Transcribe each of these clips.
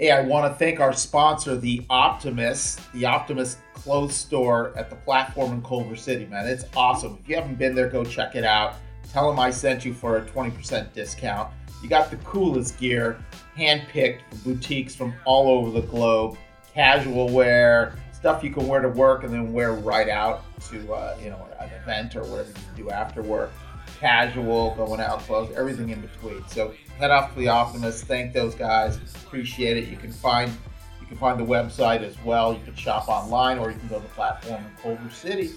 Hey, I want to thank our sponsor, The Optimist, the Optimist clothes store at the platform in Culver City, man. It's awesome. If you haven't been there, go check it out. Tell them I sent you for a 20% discount. You got the coolest gear, handpicked from boutiques from all over the globe, casual wear, stuff you can wear to work and then wear right out to uh, you know an event or whatever you do after work. Casual, going out clothes, everything in between. So head off to the Optimist. Thank those guys. Appreciate it. You can find you can find the website as well. You can shop online or you can go to the platform in Culver City.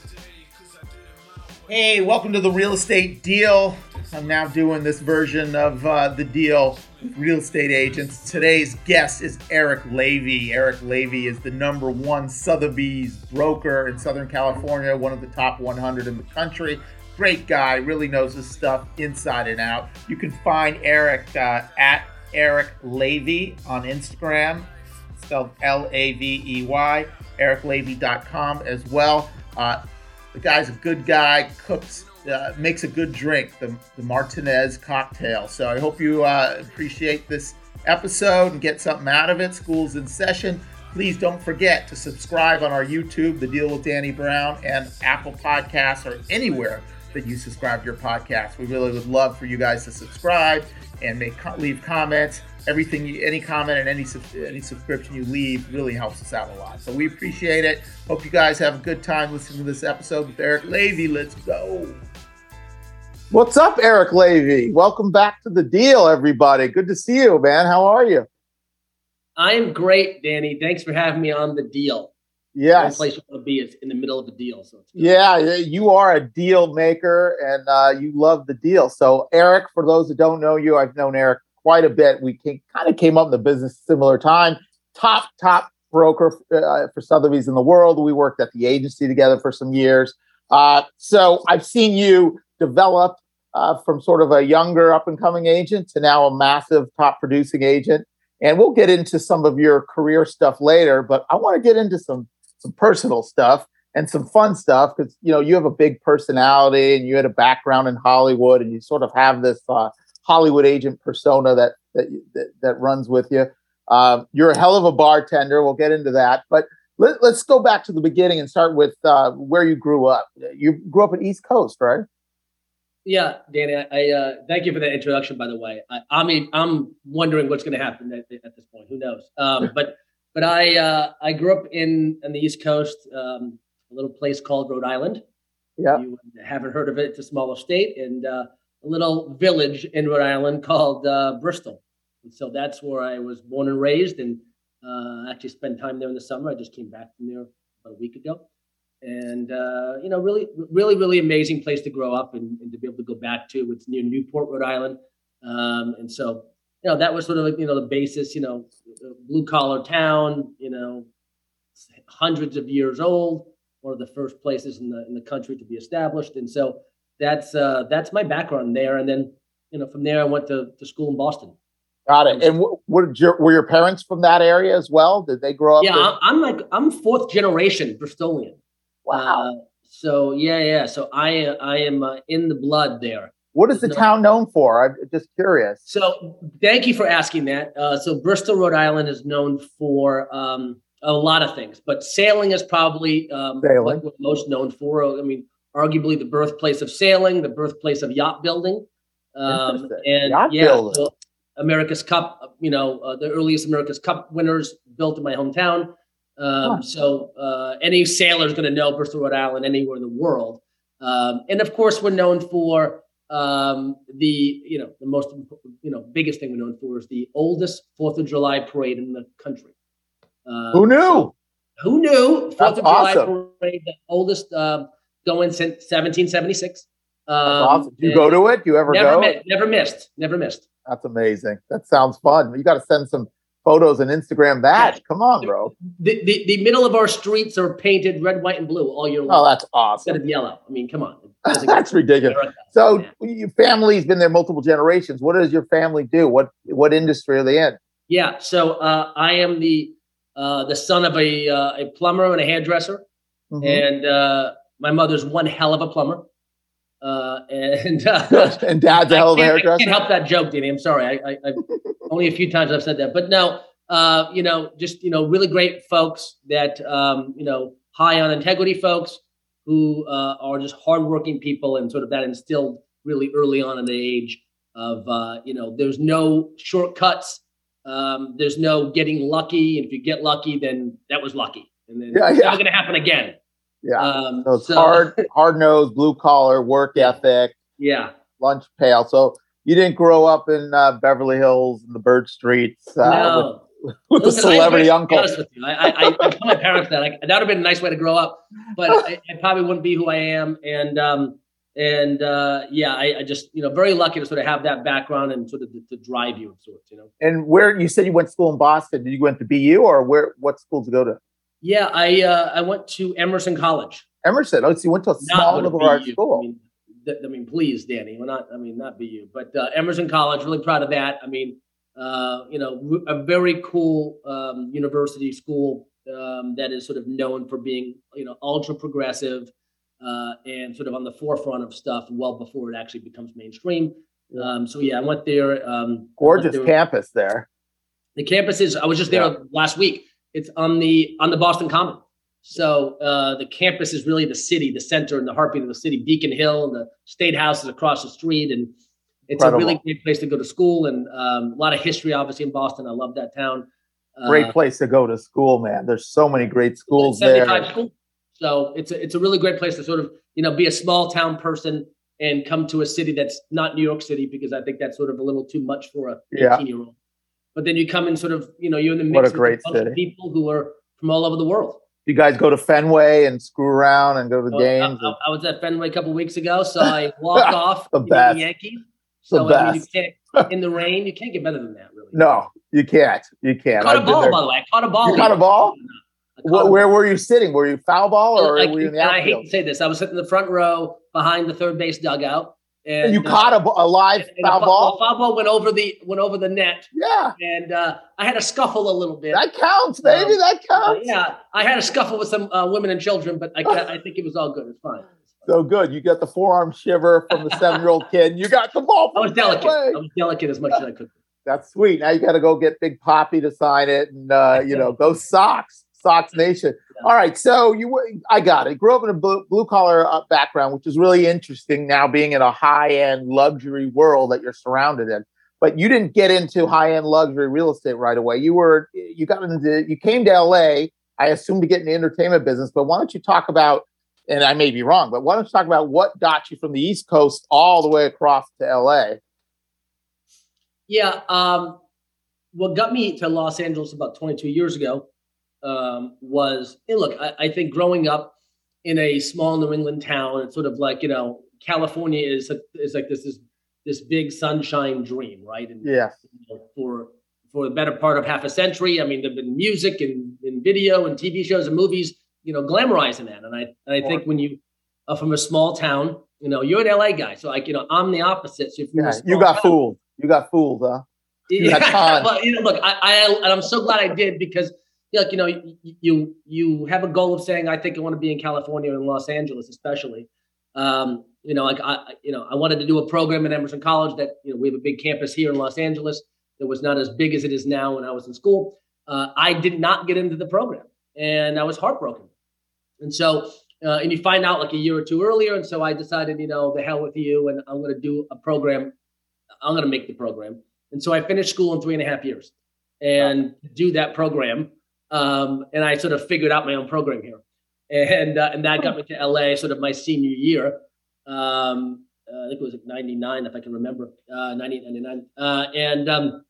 Hey, welcome to the real estate deal. I'm now doing this version of uh, the deal with real estate agents. Today's guest is Eric Lavey. Eric Lavey is the number one Sotheby's broker in Southern California, one of the top 100 in the country. Great guy, really knows his stuff inside and out. You can find Eric uh, at Eric Lavey on Instagram, spelled L A V E Y, ericlavey.com as well. Uh, the guy's a good guy, cooks, uh, makes a good drink, the, the Martinez cocktail. So I hope you uh, appreciate this episode and get something out of it. School's in session. Please don't forget to subscribe on our YouTube, The Deal with Danny Brown, and Apple Podcasts or anywhere that you subscribe to your podcast. We really would love for you guys to subscribe and make leave comments. Everything, you, any comment and any any subscription you leave really helps us out a lot. So we appreciate it. Hope you guys have a good time listening to this episode with Eric Lavey. Let's go. What's up, Eric Lavey? Welcome back to the deal, everybody. Good to see you, man. How are you? I am great, Danny. Thanks for having me on the deal. Yes. The place you want to be is in the middle of a deal. So yeah, you are a deal maker and uh, you love the deal. So Eric, for those that don't know you, I've known Eric quite a bit. We came, kind of came up in the business similar time. Top top broker uh, for Sotheby's in the world. We worked at the agency together for some years. Uh, so I've seen you develop uh, from sort of a younger up and coming agent to now a massive top producing agent. And we'll get into some of your career stuff later, but I want to get into some some personal stuff and some fun stuff because you know you have a big personality and you had a background in Hollywood and you sort of have this uh, Hollywood agent persona that that that, that runs with you. Um, you're a hell of a bartender. We'll get into that, but let, us go back to the beginning and start with uh, where you grew up. You grew up in East Coast, right? Yeah, Danny. I, I uh, thank you for that introduction. By the way, I, I mean I'm wondering what's going to happen at, at, this point. Who knows? Um, but but I uh, I grew up in on the East Coast, um, a little place called Rhode Island. Yeah, you haven't heard of it. It's a smaller state and uh, a little village in Rhode Island called uh, Bristol. And so that's where I was born and raised, and uh, actually spent time there in the summer. I just came back from there about a week ago, and uh, you know, really, really, really amazing place to grow up and, and, to be able to go back to. It's near Newport, Rhode Island, um, and so you know that was sort of like you know the basis you know blue collar town you know hundreds of years old one of the first places in the in the country to be established. And so that's uh that's my background there. And then you know from there i went to, to school in boston. Got it. And what, your, were your parents from that area as well? Did they grow up yeah I'm, I'm, like i'm fourth generation bristolian. Wow. Uh, so yeah yeah. So i i am uh, in the blood there what is the no. town known for? I'm just curious. So, thank you for asking that. Uh, so, Bristol, Rhode Island is known for um, a lot of things, but sailing is probably um, sailing. what we're most known for. I mean, arguably the birthplace of sailing, the birthplace of yacht building, um, and yacht yeah, building. So America's Cup. You know, uh, the earliest America's Cup winners built in my hometown. Um, huh. So, uh, any sailor is going to know Bristol, Rhode Island, anywhere in the world. Um, and of course, we're known for um, the you know the most you know biggest thing we're known for is the oldest Fourth of July parade in the country. Uh, who knew? So, who knew? Fourth of July parade, the oldest uh, going since 1776. Um, awesome. Do you go to it? Do you ever never go? Mi- never missed. Never missed. That's amazing. That sounds fun. You got to send some photos and Instagram that. Yeah. Come on, bro. The, the, the middle of our streets are painted red, white, and blue all year long. Oh, that's awesome. Instead of yellow. I mean, come on. that's ridiculous. So your family's been there multiple generations. What does your family do? What what industry are they in? Yeah, so uh, I am the uh, the son of a uh, a plumber and a hairdresser, mm-hmm. and uh, my mother's one hell of a plumber. Uh, and uh, and dad's a hell of a hairdresser. I can't help that joke, Danny. I'm sorry. I, I, only a few times I've said that, but no. uh, you know, just you know, really great folks that um, you know, high on integrity folks who uh, are just hardworking people, and sort of that instilled really early on in the age of uh, you know, there's no shortcuts. Um, there's no getting lucky. And if you get lucky, then that was lucky, and then Yeah, it's yeah. never going to happen again. Yeah. Um, so it's so- hard, hard nosed, blue collar, work ethic, Yeah. lunch pail. So you didn't grow up in uh, Beverly Hills and the Bird Streets uh, no. with, with the Listen, I celebrity to uncle. honest with you. I, I, I, I tell my parents that like, that would have been a nice way to grow up, but I, I probably wouldn't be who I am. And um, and uh, yeah, I, I just you know very lucky to sort of have that background and sort of to, to drive you of sorts. You know. And where you said you went to school in Boston? Did you went to BU or where? What school to go to? Yeah, I uh, I went to Emerson College. Emerson. Oh, so you went to a Not small liberal arts school. I mean, th- I mean, please, Danny. We're not. I mean, not BU, but uh, Emerson College. Really proud of that. I mean, uh, you know, a very cool um, university school um, that is sort of known for being, you know, ultra progressive uh, and sort of on the forefront of stuff well before it actually becomes mainstream. Um, so yeah, I went there. Um, I went Gorgeous there- campus there. the campus is. I was just there Yeah. last week. It's on the on the Boston Common. So uh, the campus is really the city, the center and the heartbeat of the city. Beacon Hill and the State House is across the street, and it's a really great place to go to school. And um, a lot of history, obviously, in Boston. I love that town. Great Uh, place to go to school, man. There's so many great schools there. So it's a, it's a really great place to sort of you know be a small town person and come to a city that's not New York City because I think that's sort of a little too much for a Yeah. 18 year old. But then you come in sort of you know you're in the mix What a great bunch of city. people who are from all over the world. You guys go to Fenway and screw around and go to oh, the Well, games. I, I- I was at Fenway a couple weeks ago, so I walked off The best. Yankees. The So I mean, you can't in the rain. You can't get better than that, really. no, you can't. You can't. caught a I've ball by the way. I caught a ball. You caught a ball? I caught Wh- a where were you sitting? Were you foul ball or I, were you in the and I hate to say this. I was sitting in the front row behind the third base dugout, and And you uh, caught a live and the foul fo- ball? foul ball went over the went over the net, Yeah, and uh, I had a scuffle a little bit. that counts, baby. Um, that Uh, counts. yeah, I had a scuffle with some uh, women and children, but I, I think it was all good. It's fine. So good. You got the forearm shiver from the seven year old kid. You got the ball. I was delicate. I was delicate as much as I could. That's sweet. Now you got to go get Big Papi to sign it, and uh, you know, go Sox, Sox Nation. All right, so you, were- I got it. Grew up in a blue, blue collar uh, background, which is really interesting. Now being in a high end luxury world that you're surrounded in, but you didn't get into high end luxury real estate right away. You were, you got into, you came to LA. I assume to get in the entertainment business, but why don't you talk about? And I may be wrong, but why don't you talk about what got you from the East Coast all the way across to LA? Yeah. Um, what got me to Los Angeles about 22 years ago um, was, and look, I, I think growing up in a small New England town, it's sort of like you know, California is a, is like this is this big sunshine dream, right? And Yes. you know, for for the better part of half a century, I mean, there've been music and, and video and TV shows and movies, you know, glamorizing that. And I and I think when you are from a small town, you know, you're an LA guy, so like you know, I'm the opposite. So Yeah, you got town- fooled. You got fooled, huh? yeah, got well, you know, look, I, I and I'm so glad I did because, like, you know, you, you you have a goal of saying, I think I want to be in California and Los Angeles, especially. Um, you know, like I, you know, I wanted to do a program at Emerson College that you know we have a big campus here in Los Angeles that was not as big as it is now when I was in school. Uh, I did not get into the program, and I was heartbroken. And so, uh, and you find out like a year or two earlier, and so I decided, you know, the hell with you, and I'm going to do a program. I'm going to make the program. And so I finished school in three and a half years and do that program. Um, and I sort of figured out my own program here. And, uh, and that got me to LA sort of my senior year. Um, uh, I think it was like 99, if I can remember, uh, 98, 99. Uh, and, um,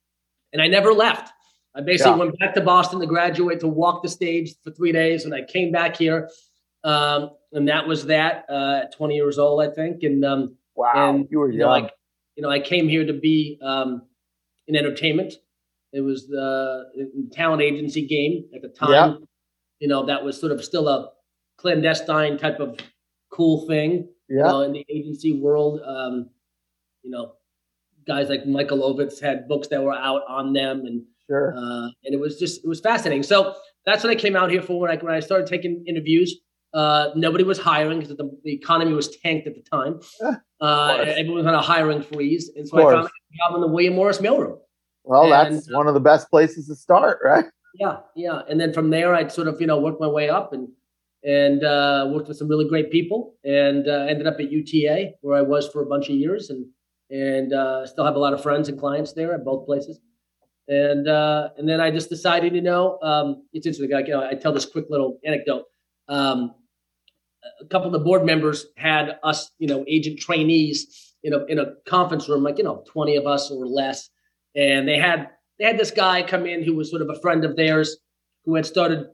and I never left. I basically Yeah. went back to Boston to graduate, to walk the stage for three days. And I came back here. Um, and that was that uh, at 20 years old, I think. And, um, Wow, and you were you know, young. like you know, I came here to be um, in entertainment. It was the talent agency game at the time. Yeah. You know, that was sort of still a clandestine type of cool thing. You yeah, know, in the agency world, um, you know, guys like Michael Ovitz had books that were out on them, and sure. uh, and it was just it was fascinating. So that's what I came out here for. When I when I started taking interviews, uh, nobody was hiring because the, the economy was tanked at the time. Yeah, Uh, everyone was on a hiring freeze, and so I found a job in the William Morris mailroom. Well, and, that's one of the best places to start, right? Yeah, yeah. And then from there, I'd sort of you know work my way up and and uh, worked with some really great people, and uh, ended up at UTA where I was for a bunch of years, and and uh, still have a lot of friends and clients there at both places. And uh, and then I just decided, you know, um, it's interesting. Like, you know, I tell this quick little anecdote. Um, a couple of the board members had us, you know, agent trainees, you know, in a conference room, like you know, twenty of us or less, and they had they had this guy come in who was sort of a friend of theirs who had started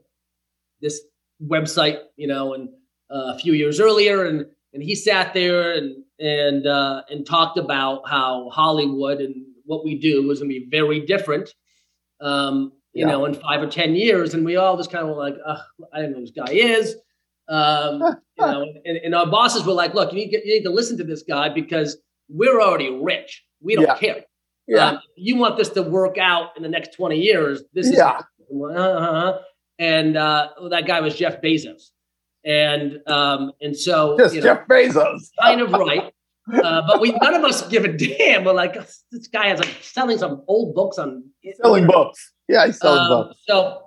this website, you know, and uh, a few years earlier, and and he sat there and and uh, and talked about how Hollywood and what we do was going to be very different, um, you yeah. know, in five or ten years, and we all just kind of were like, I don't know who this guy is. Um, you know, and, and, our bosses were like, "Look, you need, to, you need to listen to this guy because we're already rich. We don't yeah. care. Yeah. Um, you want this to work out in the next 20 years. This is yeah. Uh-huh. And uh, that guy was Jeff Bezos. And um, and so just you know, Jeff Bezos. kind of right. Uh, but we none of us give a damn. We're like, this guy is like selling some old books on selling books. Yeah, he's selling um, books. So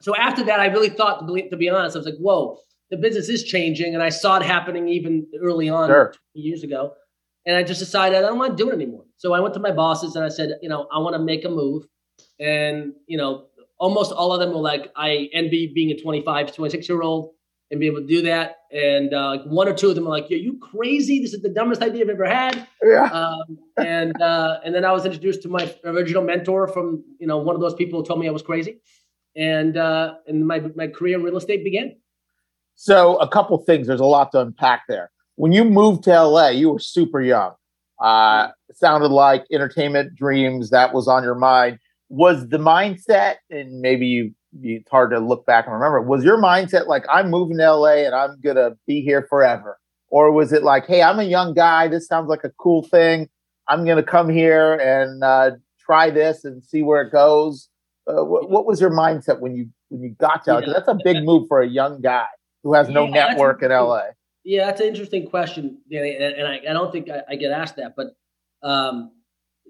so after that, I really thought to be, to be honest, I was like, whoa, the business is changing, and I saw it happening even early on sure. years ago. And I just decided I don't want to do it anymore. So I went to my bosses and I said, you know, I want to make a move. And, you know, almost all of them were like, I envy being a 25, 26 year old and be able to do that. And uh, one or two of them were like, "Are you crazy? This is the dumbest idea I've ever had." Yeah. Um, and uh, and then I was introduced to my original mentor from you know one of those people who told me I was crazy, and uh, and my my career in real estate began. So a couple things. There's a lot to unpack there when you moved to LA, you were super young. Uh, sounded like entertainment dreams that was on your mind. Was the mindset, and maybe you, it's hard to look back and remember, was your mindset like, I'm moving to LA and I'm going to be here forever? Or was it like, hey, I'm a young guy. This sounds like a cool thing. I'm going to come here and uh, try this and see where it goes. Uh, what, what, was your mindset when you when you got to LA? Because that's a big move for a young guy who has no yeah, network in LA. Yeah, that's an interesting question, Danny, and, and I, I, don't think I, I, get asked that, but um,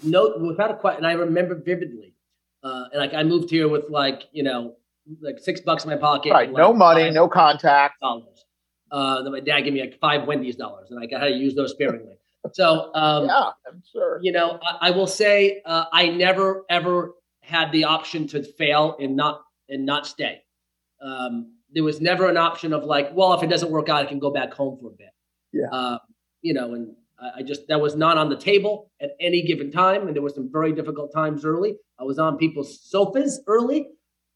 no, without a question, and I remember vividly, uh, and like I moved here with like you know like six bucks in my pocket, right? Like no money, no contact. Dollars. Uh, then my dad gave me like five Wendy's dollars, and like I had to use those sparingly. So um, yeah, I'm sure. You know, I, I will say uh, I never ever had the option to fail and not and not stay. Um, there was never an option of like, well, if it doesn't work out, I can go back home for a bit. Yeah. Uh, you know, and I just that was not on the table at any given time, and there were some very difficult times early. I was on people's sofas early,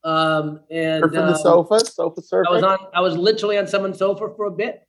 um, and from the um, sofa, sofa surfing. I was on. I was literally on someone's sofa for a bit,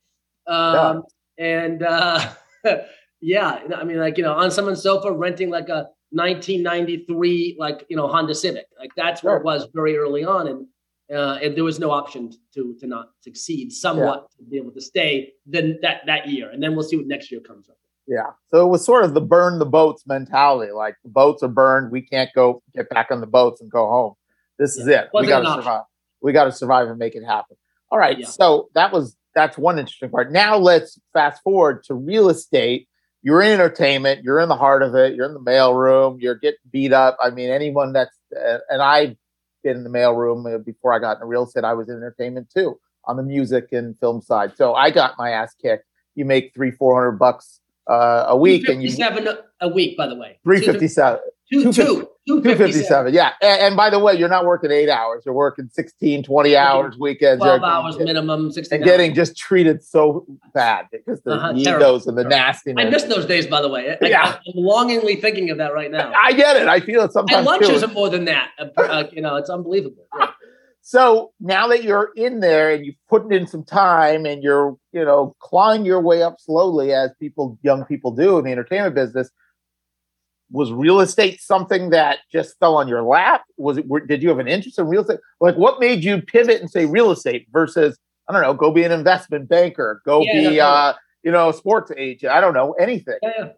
um, yeah. and uh, yeah, I mean, like you know, on someone's sofa, renting like a 1993 like you know Honda Civic. Like that's where sure. it was very early on, and uh, and there was no option to to not succeed somewhat yeah. to be able to stay then that that year, and then we'll see what next year comes up. Yeah, so it was sort of the burn the boats mentality. Like the boats are burned, we can't go get back on the boats and go home. This yeah. is it. we got to survive. We got to survive and make it happen. All right. Yeah. So that was that's one interesting part. Now let's fast forward to real estate. You're in entertainment. You're in the heart of it. You're in the mailroom. You're getting beat up. I mean, anyone that's uh, and I been in the mailroom uh, before I got into real estate. I was in entertainment too on the music and film side. So I got my ass kicked. You make three, four hundred bucks uh, a week, and you seven a week, by the way. Three fifty seven. Two, two, 257 yeah. And, and, by the way you're not working eight hours. You're working 16 20 hours weekends. 12 hours minimum 16 and getting just treated so bad because the uh-huh, egos and the nastiness. I miss those days by the way. I, yeah. i'm longingly thinking of that right now. I get it. I feel it sometimes and lunches too. are more than that. Uh, you know it's unbelievable. Yeah. so now that you're in there and you've put in some time and you're you know clawing your way up slowly as people young people do in the entertainment business was real estate something that just fell on your lap? Was it? Were, did you have an interest in real estate? Like, what made you pivot and say real estate versus I don't know, go be an investment banker, go yeah, be uh, you know, a sports agent. I don't know anything. Yeah,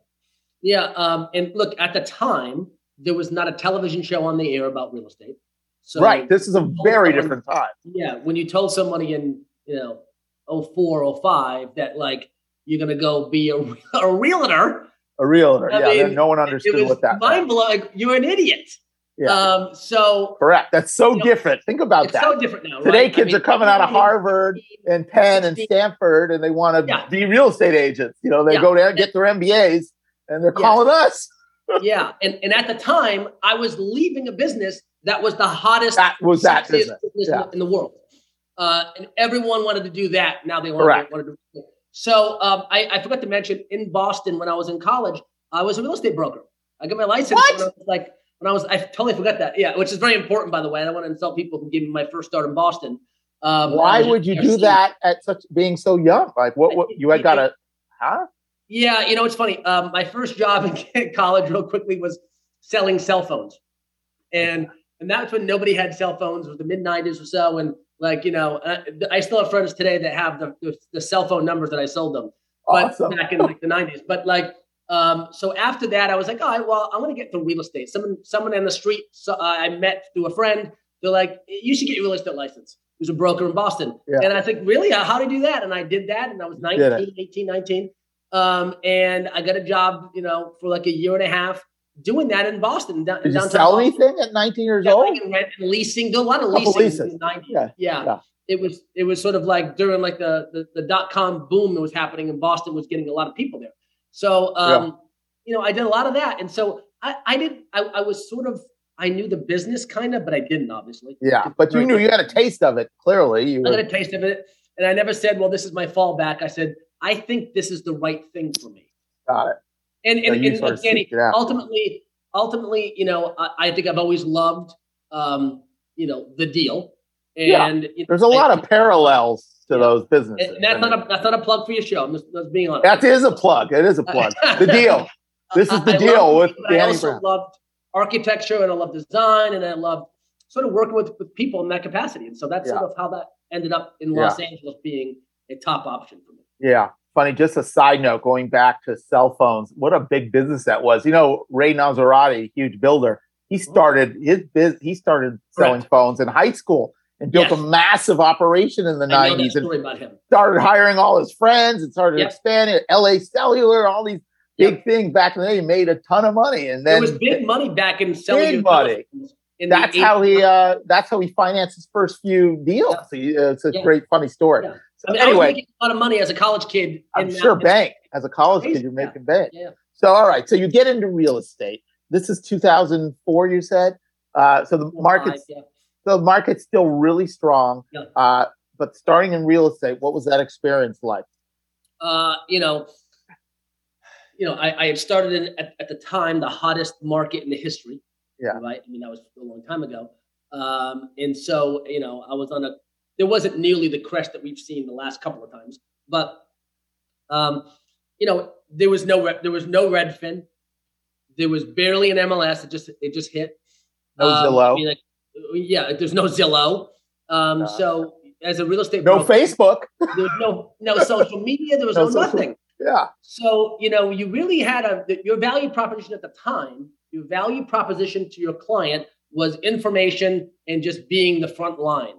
yeah. Um, and look, at the time, there was not a television show on the air about real estate. So right. This is a very different time. Yeah. When you told somebody in you know 04, 05 that like you're gonna go be a, a realtor a realtor. I yeah, mean, no one understood what that. Mind blowing. You're an idiot. Yeah. Um, so Correct. That's so You know, different. Think about it's that. so different now. Today, right? I kids mean, are coming out of Harvard and Penn and Stanford, and they want to Yeah. be real estate agents. You know, they Yeah. go there, get their MBAs, and they're Yes. calling us. yeah, and and at the time, I was leaving a business that was the hottest, That was that business. business in Yeah. the- in the world, uh, and everyone wanted to do that. Now they want Correct. to, to. So um, I, I forgot to mention in Boston when I was in college, I was a real estate broker. I got my license What? when I was like when I was. I totally forgot that. Yeah, which is very important, by the way. I don't want to insult people who gave me my first start in Boston. Um, Why would you do there seeing- that at such being so young? Like, what? what you had got a, huh? Yeah, you know, it's funny. Um, my first job in college, real quickly, was selling cell phones, and and that's when nobody had cell phones. It was the mid '90s or so, and like you know, uh, I still have friends today that have the, the the cell phone numbers that I sold them, but Awesome. back in like the '90s. But like, um, so after that, I was like, all right, well, I'm gonna get into real estate. Someone, someone in the street, so, uh, I met through a friend. They're like, you should get your real estate license. Who's a broker in Boston? Yeah. And I think, really, how do you do that? And I did that, and I was 19, 18, 19. Um, and I got a job, you know, for like a year and a half doing that in Boston. Down, Did you downtown sell Boston. anything at 19 years Selling old? and rent and leasing. A lot of Couple leasing in the 90s. Yeah, Yeah. yeah. It was it was sort of like during like the the, the dot com boom that was happening in Boston was getting a lot of people there. So um, you know, I did a lot of that. And so I, I did I, I was sort of I knew the business kind of, but I didn't obviously. Yeah, but you knew you had a taste of it. Clearly, you I were, a taste of it. And I never said, well, this is my fallback. I said, I think this is the right thing for me. got it. And and, and, and Danny, seeked it out. ultimately, ultimately, you know, I, I think I've always loved, um, you know, the deal. Yeah. And you know, There's a lot of parallels to Yeah. those businesses. And that's I mean, not a that's not a plug for your show. I'm just, just being honest. that is a plug. It is a plug. The deal. This is the I- I deal love with it, but I also Brown. loved architecture and I love design and I love sort of working with, with people in that capacity. And so that's sort of how that ended up in Los Angeles being a top option for me. Yeah. Funny, just a side note, going back to cell phones, what a big business that was. You know, Ray Nazarati, huge builder, he started his biz he started selling Correct. phones in high school and built Yes. a massive operation in the I know that 90s and about him. started hiring all his friends and started Yep. expanding LA Cellular, all these big things back in the day. He made a ton of money. And There then was big money back in selling Big money. that's how he uh that's how he financed his first few deals. He, uh, it's a Yeah. great funny story. Yeah. I mean, I was anyway, making a lot of money as a college kid. I'm in sure bank as a college kid, you're yeah. making bank. Yeah. So all right, so you get into real estate. This is 2004, you said. Uh, so the market's Yeah. the market's still really strong. Yeah. Uh, but starting in real estate, what was that experience like? uh, you know, you know, I, I had started in at, at the time the hottest market in the history. Yeah. Right. I mean, that was a long time ago. Um, and so, you know, I was on a. There wasn't nearly the crest that we've seen the last couple of times, but, um, you know, there was no there was no Redfin. There was barely an MLS. It just it just hit. No Um, Zillow. I mean, like, yeah, there's no Zillow. Um, Uh, so as a real estate No broker, Facebook. there was no no social media. There was No no, nothing. Yeah. So, you know, you really had a your value proposition at the time, your value proposition to your client was information and just being the front line.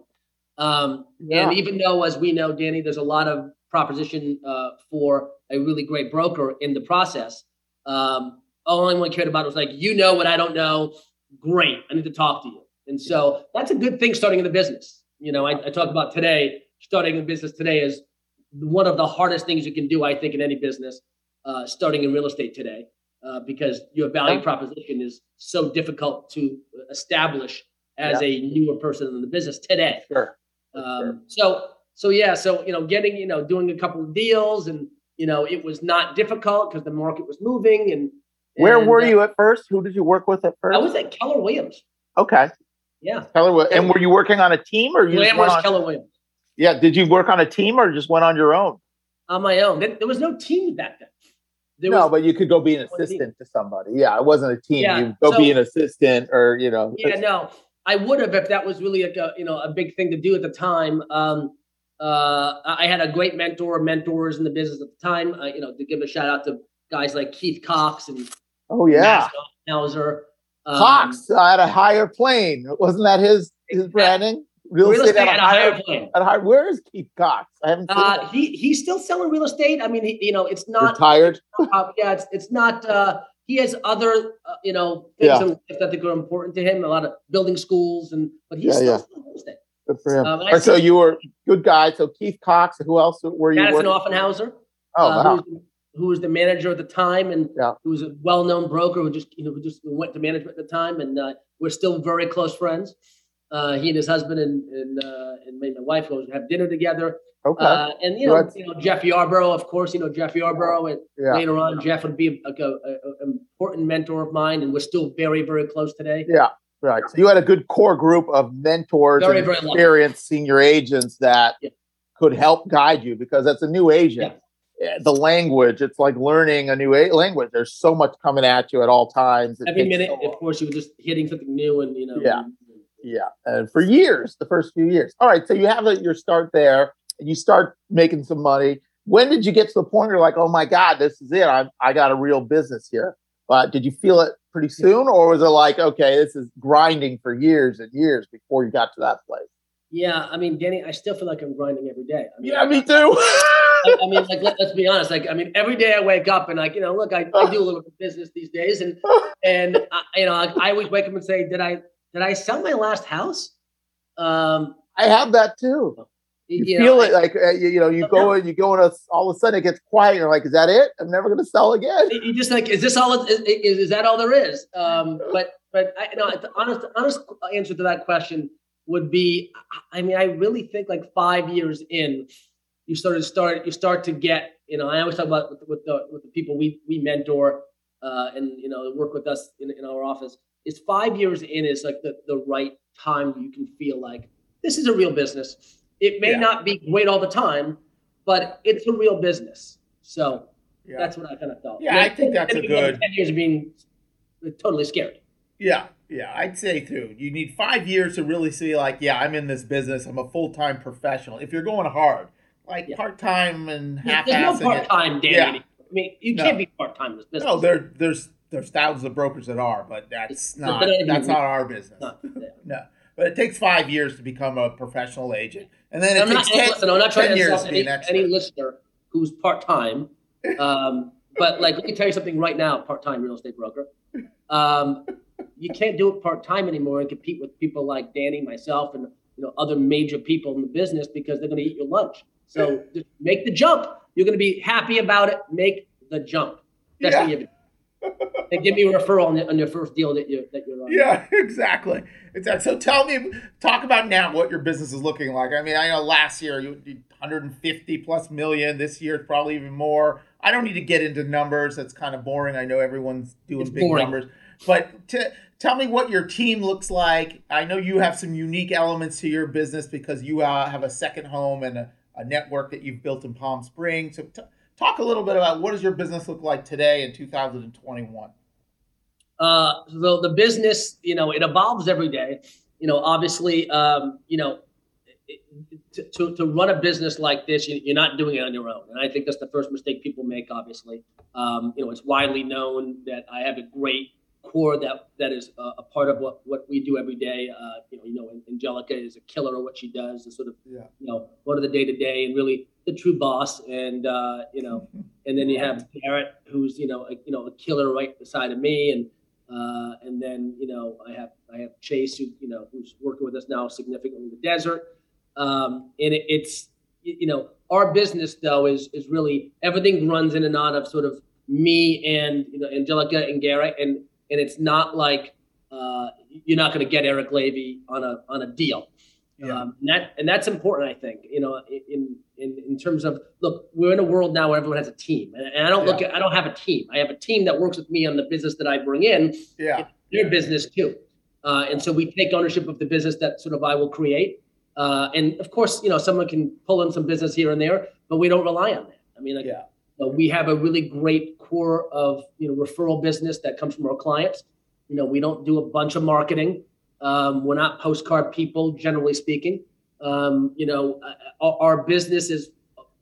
Um, Yeah. And even though, as we know, Danny, there's a lot of proposition uh, for a really great broker in the process. Um, all anyone cared about was like, you know what I don't know. Great, I need to talk to you. And so that's a good thing starting in the business. You know, I, I talk about today, starting in business today is one of the hardest things you can do, I think, in any business, uh, starting in real estate today, uh, because your value proposition is so difficult to establish as a newer person in the business today. Sure. Um, so, so yeah, so you know, getting you know, doing a couple of deals, and you know, it was not difficult because the market was moving. And Where and, were uh, you at first? Who did you work with at first? I was at Keller Williams. okay. Yeah, Keller, Wi- and were you working on a team or you just went glamorous on, Keller Williams Yeah, did you work on a team or just went on your own? on my own. There, was no team back then. There no, was, but you could go be an assistant to somebody. Yeah, it wasn't a team. Yeah, You go be an assistant or you know. yeah, no, I would have if that was really like a you know a big thing to do at the time. Um, uh, I had a great mentor, mentors in the business at the time. Uh, you know, to give a shout out to guys like Keith Cox and oh yeah, Hauser. Um, Cox uh, at a higher plane. Wasn't that his his branding? real estate at a higher plane. At high, where is Keith Cox? I haven't seen Uh, he he's still selling real estate. I mean, he, you know, it's not Retired. uh, yeah, it's it's not uh, he has other, uh, you know, things Yeah. in life that I think are important to him. A lot of building schools, and but he's Yeah, still yeah. still real. Good for him. Um, I All right, so you were good guy. So Keith Cox. Who else were you? Madison working- Offenhauser, Oh uh, wow. who, was, who was the manager at the time, and Yeah. who was a well-known broker who just you know who just went to management at the time, and uh, we're still very close friends. Uh, he and his husband and and uh, and me and my wife go have dinner together. Okay. Uh, and you know, you know Jeff Yarborough, of course, you know Jeff Yarborough, and yeah. later on Jeff would be a, a, a- a important mentor of mine, and we're still very very close today. Yeah. Right. So you had a good core group of mentors Very, and very experienced senior agents that Yeah. could help guide you because that's a new agent, eh, the language, it's like learning a new a- language. There's so much coming at you at all times. It Every minute, so of course, you were just hitting something new, and you know, Yeah. and- Yeah, and for years, the first few years. All right, so you have a, your start there, you start making some money. When did you get to the point where you're like, oh my god, this is it? I I got a real business here. But did you feel it pretty soon, or was it like, okay, this is grinding for years and years before you got to that place? yeah. I mean, Danny, I still feel like I'm grinding every day. I mean, Yeah, me too. I, I mean, like let, us be honest. Like, I mean, every day I wake up and like, you know, look, I, I do a little bit of business these days, and and I, you know, I, I always wake up and say, did I did I sell my last house? Um, I have that too. You, you feel know, it like uh, you, you know you go and you go and all of a sudden it gets quiet. You're like, is that it? I'm never going to sell again. you just like, is this all? Is, is, is that all there is? Um, but but I no, the honest honest answer to that question would be, I mean, I really think like five years in, you sort of start you start to get, you know, I always talk about with, with the with the people we we mentor uh, and you know work with us in, in our office. Is five years in is like the the right time you can feel like this is a real business. It may Yeah. not be great all the time, but it's a real business. So Yeah. that's what I kind of thought. Yeah, I think that's a good- ten years of being totally scary. Yeah, yeah, I'd say too. You need five years to really see, like, yeah, I'm in this business. I'm a full time professional. If you're going hard, like Yeah. part time and half There's no part time, Danny. Yeah. I mean, you No. can't be part time in this business. No, there, there's there's thousands of brokers that are, but that's not but I mean, that's not our business. Not- yeah. No, but it takes five years to become a professional agent, and then it I'm not, takes ten, listen, I'm not trying 10 to years to be any, an expert. any listener who's part time. Um, but like, let me tell you something right now, part time real estate broker. Um, you can't do it part time anymore and compete with people like Danny, myself, and you know other major people in the business because they're going to eat your lunch. So just make the jump. You're going to be happy about it. Make the jump. That's Yeah. what you do. And give me a referral on, the, on your first deal that you that you're on. Yeah, exactly. Exactly. So tell me, talk about now what your business is looking like. I mean, I know last year you did 150 plus million. This year it's probably even more. I don't need to get into numbers. That's kind of boring. I know everyone's doing It's big boring. numbers. But to, tell me what your team looks like. I know you have some unique elements to your business because you uh, have a second home and a, a network that you've built in Palm Springs. So t- talk a little bit about what does your business look like today in 2021. Uh, so the business, you know, it evolves every day. You know, obviously, um, you know, to, to, to run a business like this, you, you're not doing it on your own. And I think that's the first mistake people make, obviously. Um, you know, it's widely known that I have a great core that that is uh, a part of what, what we do every day. Uh, you know, you know, Angelica is a killer at what she does, and sort of, Yeah. you know, one of the day to day and really the true boss. And, uh, you know, and then you have Garrett, who's you know a, you know a killer right beside of me, and uh, and then you know I have I have Chase, who you know who's working with us now significantly in the desert, um, and it, it's you know our business though is is really everything runs in and out of sort of me and you know Angelica and Garrett, and and it's not like uh, you're not going to get Eric Lavey on a on a deal. Yeah. Um, and that and that's important, I think. You know, in in in terms of look, we're in a world now where everyone has a team, and, and I don't look at I don't have a team. I have a team that works with me on the business that I bring in. Yeah. Their business too, uh, and so we take ownership of the business that sort of I will create. Uh, and of course, you know, someone can pull in some business here and there, but we don't rely on that. I mean, like, Yeah. Know, we have a really great core of you know referral business that comes from our clients. You know, we don't do a bunch of marketing. Um, we're not postcard people, generally speaking. Um, you know, uh, our, our business is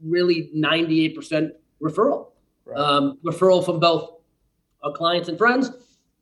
really 98% referral. Right. Um, referral from both our clients and friends,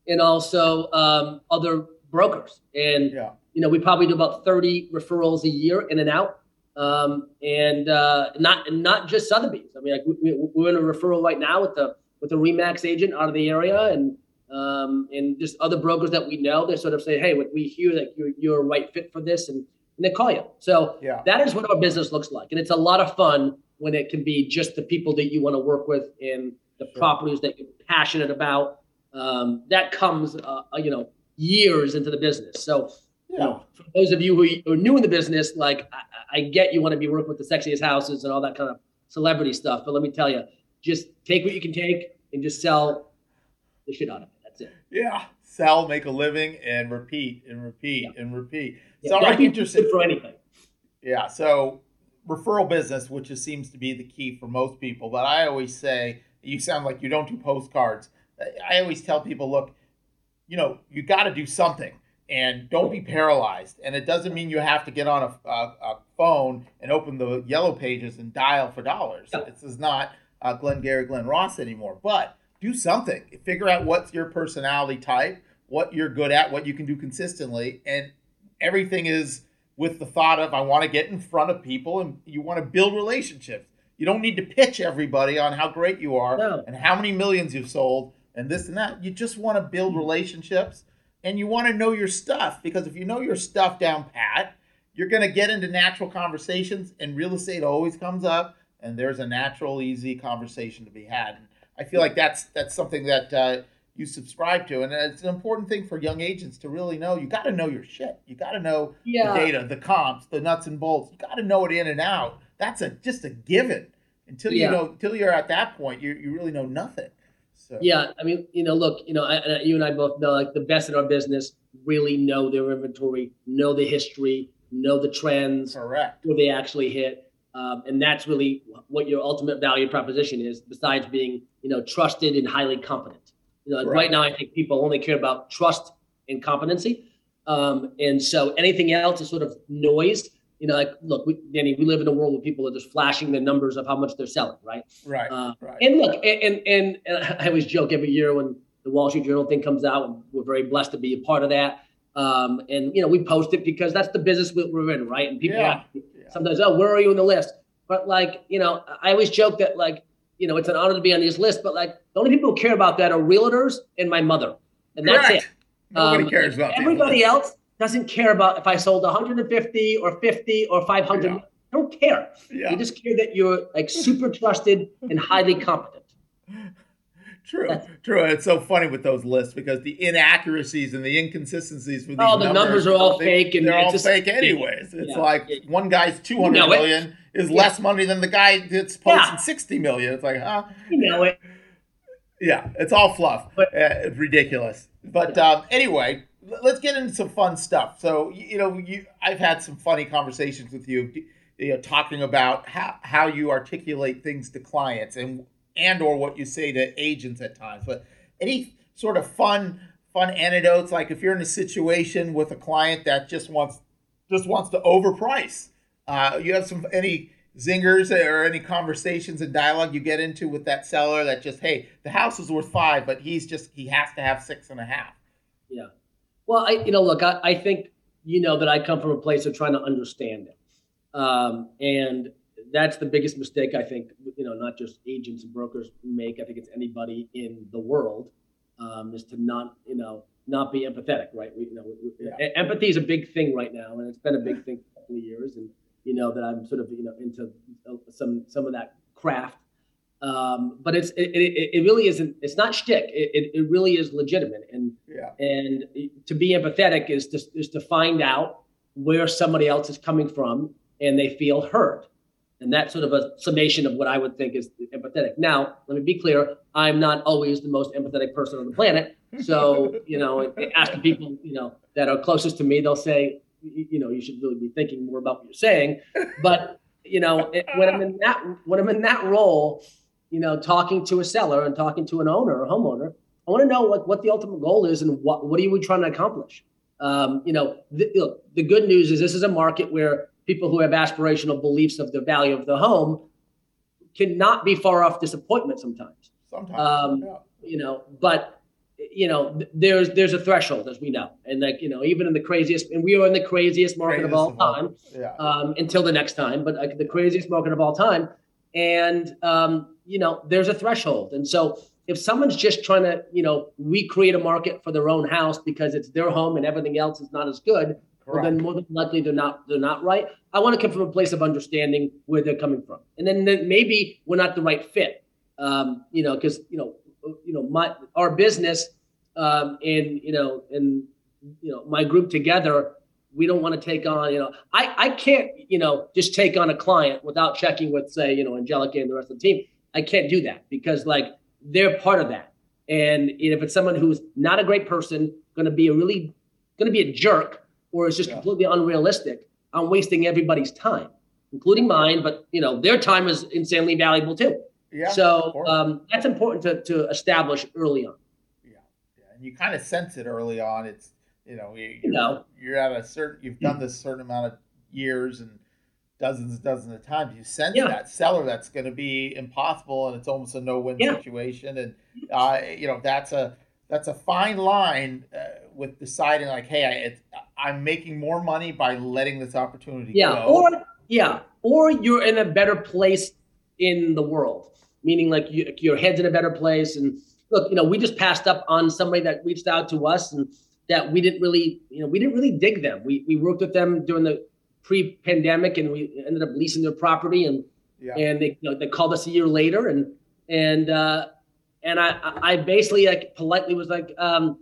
and also um, other brokers. And yeah. you know, we probably do about 30 referrals a year in and out. Um, and uh, not not just Sotheby's. I mean, like we, we, we're in a referral right now with the with a Remax agent out of the area and um, and just other brokers that we know. They sort of say, hey, we hear that you're you're a right fit for this, and, and they call you. So Yeah. that is what our business looks like, and it's a lot of fun when it can be just the people that you want to work with and the Sure. properties that you're passionate about. Um, that comes, uh, you know, years into the business. So you know, for those of you who are new in the business, like I, I get you want to be working with the sexiest houses and all that kind of celebrity stuff, but let me tell you, just take what you can take and just sell the shit out of it. That's it. Yeah. Sell, make a living, and repeat and repeat and repeat. Yeah, So, all don't right, be good for anything. Yeah. So, referral business, which is, seems to be the key for most people. But I always say, you sound like you don't do postcards. I- I always tell people, look, you know, you got to do something and don't be paralyzed. And it doesn't mean you have to get on a, a, a phone and open the yellow pages and dial for dollars. This is not uh, Glenn Gary, Glen Ross anymore. But do something. Figure out what's your personality type, what you're good at, what you can do consistently, and everything is with the thought of I want to get in front of people and you want to build relationships. You don't need to pitch everybody on how great you are No. and how many millions you've sold and this and that. You just want to build relationships and you want to know your stuff because if you know your stuff down pat, you're going to get into natural conversations and real estate always comes up and there's a natural easy conversation to be had. And I feel like that's that's something that uh, you subscribe to and it's an important thing for young agents to really know. You got to know your shit. You got to know Yeah. the data, the comps, the nuts and bolts. You got to know it in and out. That's a just a given. Until you Yeah. know, until you're at that point, you you really know nothing. So Yeah, I mean, you know, look, you know, I, you and I both know like the best in our business really know their inventory, know the history, know the trends, correct. where they actually hit. Um, and that's really what your ultimate value proposition is, besides being, you know, trusted and highly competent. You know, Right. right now I think people only care about trust and competency. Um, and so anything else is sort of noise. You know, like look, we, Danny, we live in a world where people are just flashing the numbers of how much they're selling, right? Right. Uh, right. and look, and, and and I always joke every year when the Wall Street Journal thing comes out, and we're very blessed to be a part of that. Um, and you know, we post it because that's the business we- we're in, right? And people Yeah. ask sometimes, oh, where are you in the list? But like, you know, I always joke that like, you know, it's an honor to be on these lists, but like, the only people who care about that are realtors and my mother, and that's Correct. it. Nobody Um, cares about Everybody else doesn't care about if I sold 150 or 50 or 500. Yeah. They don't care. Yeah. They just care that you're like super trusted and highly competent. True, That's- true. It's so funny with those lists because the inaccuracies and the inconsistencies with these Oh, the numbers are all they- fake and they're all just- fake anyways. It's Yeah. like Yeah. one guy's two hundred know million is Yeah. less money than the guy that's posting sixty million. It's like, huh? You know it. Yeah, it's all fluff. But- uh, it's ridiculous. But um, anyway, let's get into some fun stuff. So you know, you I've had some funny conversations with you, you know, talking about how how you articulate things to clients and and or what you say to agents at times. But any sort of fun fun anecdotes, like if you're in a situation with a client that just wants just wants to overprice, uh, you have some any zingers or any conversations and dialogue you get into with that seller that just hey the house is worth five but he's just he has to have six and a half Yeah. Well, I, you know, look, I, I think, you know, that I come from a place of trying to understand it. Um, and that's the biggest mistake I think, you know, not just agents and brokers make. I think it's anybody in the world um, is to not, you know, not be empathetic, right? We, you know, we, Yeah. empathy is a big thing right now, and it's been a big thing for a couple of years. And you know that I'm sort of, you know, into uh, some some of that craft. Um, but it's it, it, it really isn't. It's not shtick. It, it, it really is legitimate. And and to be empathetic is to, is to find out where somebody else is coming from and they feel heard. And that's sort of a summation of what I would think is empathetic. Now, let me be clear I'm not always the most empathetic person on the planet. So, you know, asking people, you know, that are closest to me, they'll say, you know, you should really be thinking more about what you're saying. But, you know, when I'm in that when I'm in that role, you know, talking to a seller and talking to an owner or homeowner, I want to know like what the ultimate goal is and what, what are you trying to accomplish? Um, you know, the, look, the good news is this is a market where people who have aspirational beliefs of the value of the home cannot be far off disappointment sometimes. sometimes Um, yeah. You know, but you know, there's there's a threshold as we know, and like you know, even in the craziest, and we are in the craziest market of all of all. time yeah um, until the next time, but like the craziest market of all time. And um, you know, there's a threshold, and so if someone's just trying to, you know, recreate a market for their own house because it's their home and everything else is not as good, well, then more than likely they're not they're not right. I want to come from a place of understanding where they're coming from, and then, then maybe we're not the right fit. Um, you know, because you know, you know, my our business um, and you know, and you know, my group together, we don't want to take on. You know, I I can't you know just take on a client without checking with say you know Angelica and the rest of the team. I can't do that because like they're part of that. And if it's someone who's not a great person, going to be a really going to be a jerk, or is just yeah. completely unrealistic, I'm wasting everybody's time, including mine. But you know, their time is insanely valuable too. Yeah. So um, that's important to, to establish early on. Yeah. Yeah. And you kind of sense it early on. It's you know you, you know you're at a certain you've done this certain amount of years and dozens and dozens of times. You sense yeah. that seller that's going to be impossible, and it's almost a no-win yeah. situation. And uh, you know that's a that's a fine line uh, with deciding like, hey, it's I, am making more money by letting this opportunity yeah. go. Or yeah, or you're in a better place in the world, meaning like you, your head's in a better place. And look, you know, we just passed up on somebody that reached out to us and that we didn't really, you know, we didn't really dig them. We we worked with them during the pre-pandemic, and we ended up leasing their property, and yeah. and they you know, they called us a year later, and and uh, and I I basically like politely was like, um,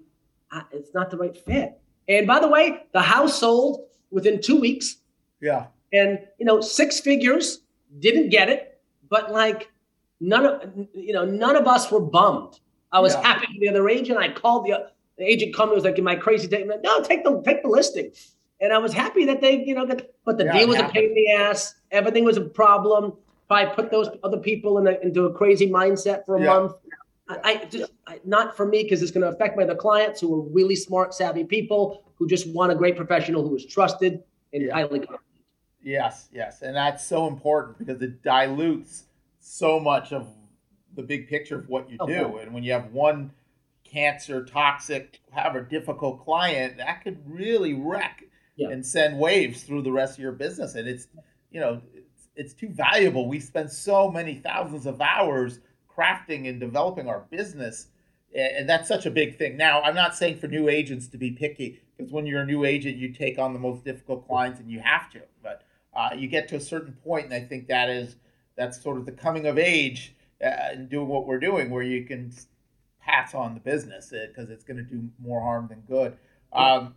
it's not the right fit. And by the way, the house sold within two weeks. Yeah. And you know, six figures, didn't get it, but like none of you know, none of us were bummed. I was yeah. happy for the other agent. I called the, the agent coming was like, "In my crazy day?" Like, no, take the take the listing and I was happy that they, you know, got, but the yeah, deal was a pain in the ass. Everything was a problem. Probably put those other people in a, into a crazy mindset for a yeah. month. I, I, just I, not for me because it's going to affect my other clients who are really smart, savvy people who just want a great professional who is trusted and yeah. highly confident. Yes, yes, and that's so important because it dilutes so much of the big picture of what you oh, do. And when you have one cancer, toxic, however difficult client, that could really wreck yeah. and send waves through the rest of your business. And it's, you know, it's, it's too valuable. We spend so many thousands of hours crafting and developing our business. And that's such a big thing. Now, I'm not saying for new agents to be picky because when you're a new agent, you take on the most difficult clients and you have to. But uh, you get to a certain point, and I think that is that's sort of the coming of age uh, and doing what we're doing, where you can pass on the business because uh, it's going to do more harm than good. Um,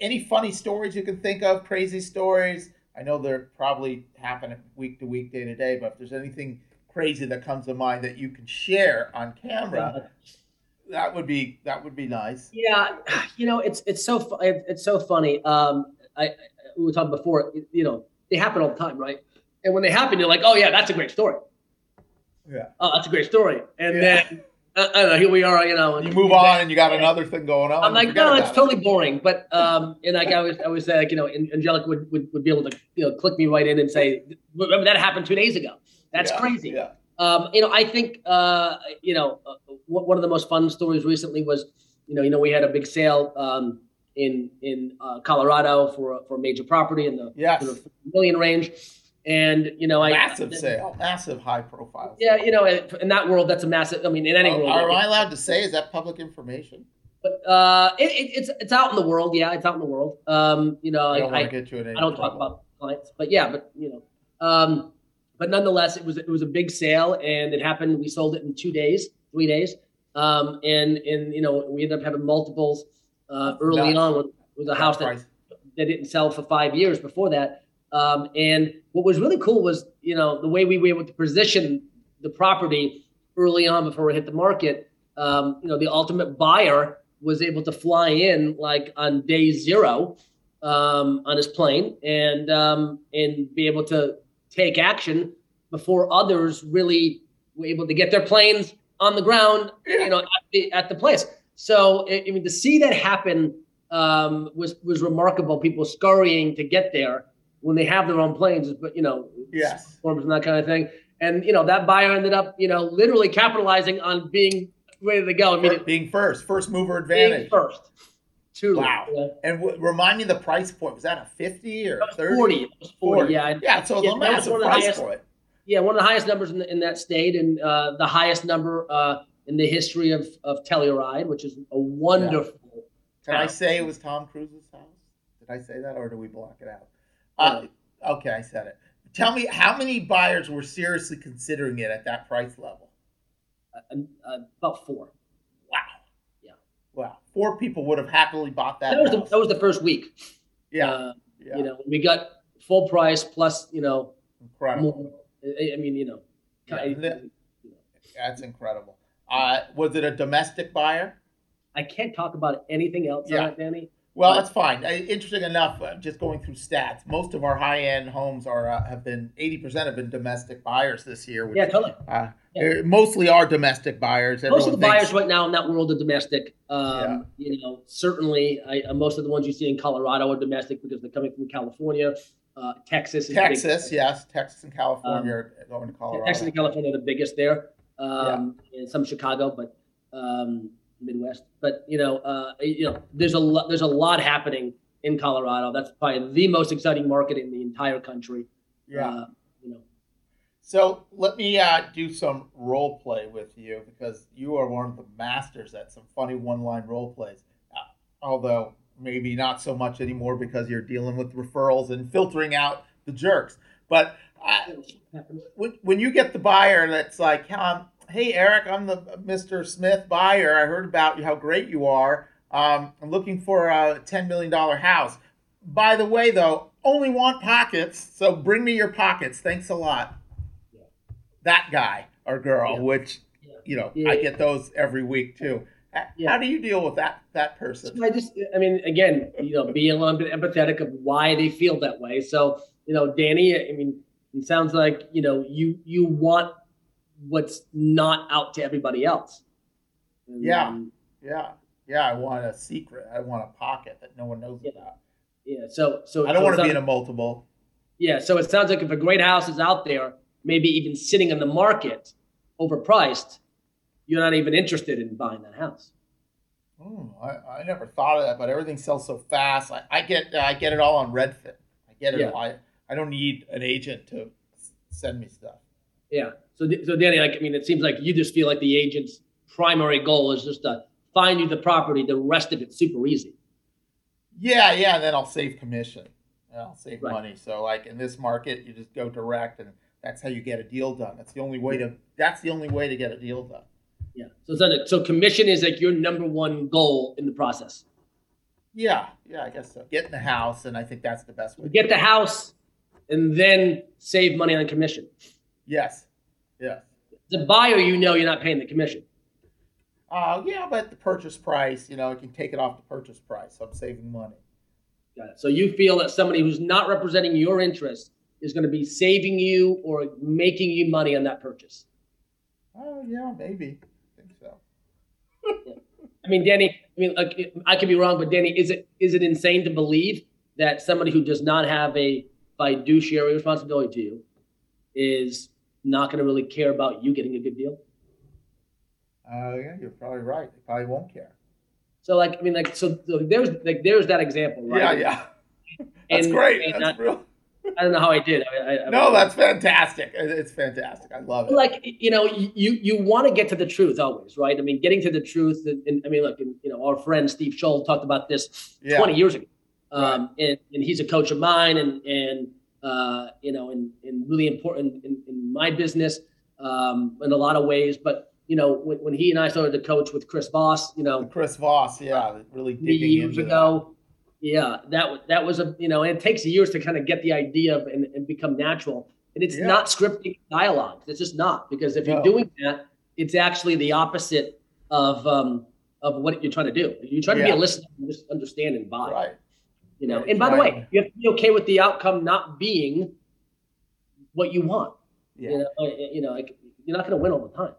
any funny stories you can think of, crazy stories? I know they're probably happening week to week, day to day, but if there's anything crazy that comes to mind that you can share on camera, that would be that would be nice. Yeah, you know, it's it's so it's so funny. Um, I we were talking before, you know, they happen all the time, right? And when they happen, you're like, oh yeah, that's a great story. Yeah. Oh, that's a great story. And yeah. then I don't know. Here we are. You know, you move on, and you got another thing going on. I'm like, no, it's totally boring. But um, and like I was, I was like, you know, Angelica would, would, would be able to, you know, click me right in and say, remember that happened two days ago. That's yeah, crazy. Yeah. Um, you know, I think, uh, you know, uh, one of the most fun stories recently was, you know, you know, we had a big sale um, in in uh, Colorado for for a major property in the yes. million range and you know, I massive I, sale, massive high profile. Yeah, you know, in that world, that's a massive. I mean, in any world, are I allowed to say? Is that public information? But uh, it, it, it's it's out in the world. Yeah, it's out in the world. Um, you know, I don't, I, get you I don't talk about clients, but yeah, but you know, um, but nonetheless, it was it was a big sale, and it happened. We sold it in two days, three days, um, and and you know, we ended up having multiples uh, early on. With, with a house that, that didn't sell for five years before that. Um, and what was really cool was, you know, the way we were able to position the property early on before we hit the market. Um, you know, the ultimate buyer was able to fly in like on day zero um, on his plane and um, and be able to take action before others really were able to get their planes on the ground, you know, at the, at the place. So I mean, to see that happen um, was was remarkable. People scurrying to get there when they have their own planes, but you know, yes, forms and that kind of thing. And you know, that buyer ended up, you know, literally capitalizing on being ready to go. I mean, being first, first mover advantage. first. Wow. Yeah. And w- remind me the price point. Was that a 50 or 30? 40. It was 40, 40. yeah. Yeah, so yeah, the massive price highest, point. Yeah, one of the highest numbers in, the, in that state and uh, the highest number uh, in the history of of Telluride, which is a wonderful. Did I say it was Tom Cruise's house? Did I say that, or do we block it out? Uh, okay, I said it. Tell me, how many buyers were seriously considering it at that price level? Uh, uh, about four. Wow. Yeah. Wow. Four people would have happily bought that. That was the, that was the first week. yeah. Uh, yeah. You know, we got full price plus you know Incredible. more. I mean, you know, Yeah, I, that- That's incredible. Uh, was it a domestic buyer? I can't talk about anything else Yeah. on it, Danny. Well, that's fine. Interesting enough, uh, just going through stats, most of our high-end homes are uh, have been eighty percent have been domestic buyers this year. Which, Yeah, totally. uh, Yeah. mostly are domestic buyers. Most of the Everyone buyers right now in that world are domestic. Um, You know, certainly, I, uh, most of the ones you see in Colorado are domestic because they're coming from California. Uh, Texas. Texas, yes, Texas and California are going to Colorado. Texas and California are the biggest there, um, and some Chicago, but um, Midwest. But you know, uh, you know, there's a lot. There's a lot happening in Colorado. That's probably the most exciting market in the entire country. yeah. Uh, you know, So let me uh, do some role play with you because you are one of the masters at some funny one-line role plays. Uh, although maybe not so much anymore because you're dealing with referrals and filtering out the jerks. But uh, when, when you get the buyer that's like, um, "Hey Eric, I'm the Mr. Smith buyer. I heard about you, how great you are. Um, I'm looking for a ten million dollar house. By the way, though, only want pockets, so bring me your pockets. Thanks a lot." Yeah. That guy or girl, Yeah. which Yeah. you know. I get those every week too. How do you deal with that that person? So I just, I mean, again, you know, being a little bit empathetic of why they feel that way. So, you know, Danny, I mean, it sounds like you know you you want what's not out to everybody else. And, Yeah. um, Yeah, yeah. I want a secret. I want a pocket that no one knows Yeah. about. yeah. So, so I don't so want to be in a multiple. Yeah, so it sounds like if a great house is out there, maybe even sitting in the market, overpriced, you're not even interested in buying that house. Oh, I, I never thought of that, but everything sells so fast. I, I get I get it all on Redfin. I get it. Yeah. I I don't need an agent to send me stuff. Yeah. So, so Danny, like, I mean, it seems like you just feel like the agent's primary goal is just to find you the property. The rest of it's super easy. Yeah, yeah. And then I'll save commission. And I'll save Right. money. So like in this market, you just go direct, and that's how you get a deal done. That's the only way to. That's the only way to get a deal done. Yeah. So, not- so commission is like your number one goal in the process. Yeah, yeah. I guess so. Get in the house, and I think that's the best way. Get the house, and then save money on commission. Yes. Yes. The buyer, you know, you're not paying the commission. Uh, yeah, but the purchase price, you know, I can take it off the purchase price. So I'm saving money. Got it. So you feel that somebody who's not representing your interest is going to be saving you or making you money on that purchase. Oh, yeah, maybe. I think so. I mean, Danny. I mean, like, I could be wrong, but Danny, is it is it insane to believe that somebody who does not have a fiduciary responsibility to you is not going to really care about you getting a good deal? Uh, yeah, you're probably right. They probably won't care. So, like, I mean, like, so, so there's like there's that example, right? Yeah, yeah. That's And- great. and That's I- real. I don't know how I did. I, I, No, that's fantastic. It's fantastic. I love it. like you know you you want to get to the truth always right i mean getting to the truth and, and i mean look and, you know our friend steve Shull talked about this Yeah. 20 years ago um, and, and he's a coach of mine and and uh, you know and, and really important in, in my business um, in a lot of ways. But you know when, when he and i started to coach with chris voss you know Chris Voss, yeah, really digging years ago yeah that was that was a you know and it takes years to kind of get the idea of and, and become natural. And it's Yeah. not scripting dialogue. It's just not because if you're doing that it's actually the opposite of um of what you're trying to do. You're trying to be a listener and just understand and buy. Right. You know and by the way you have to be okay with the outcome not being what you want Yeah. you know uh, you know like you're not going to win all the time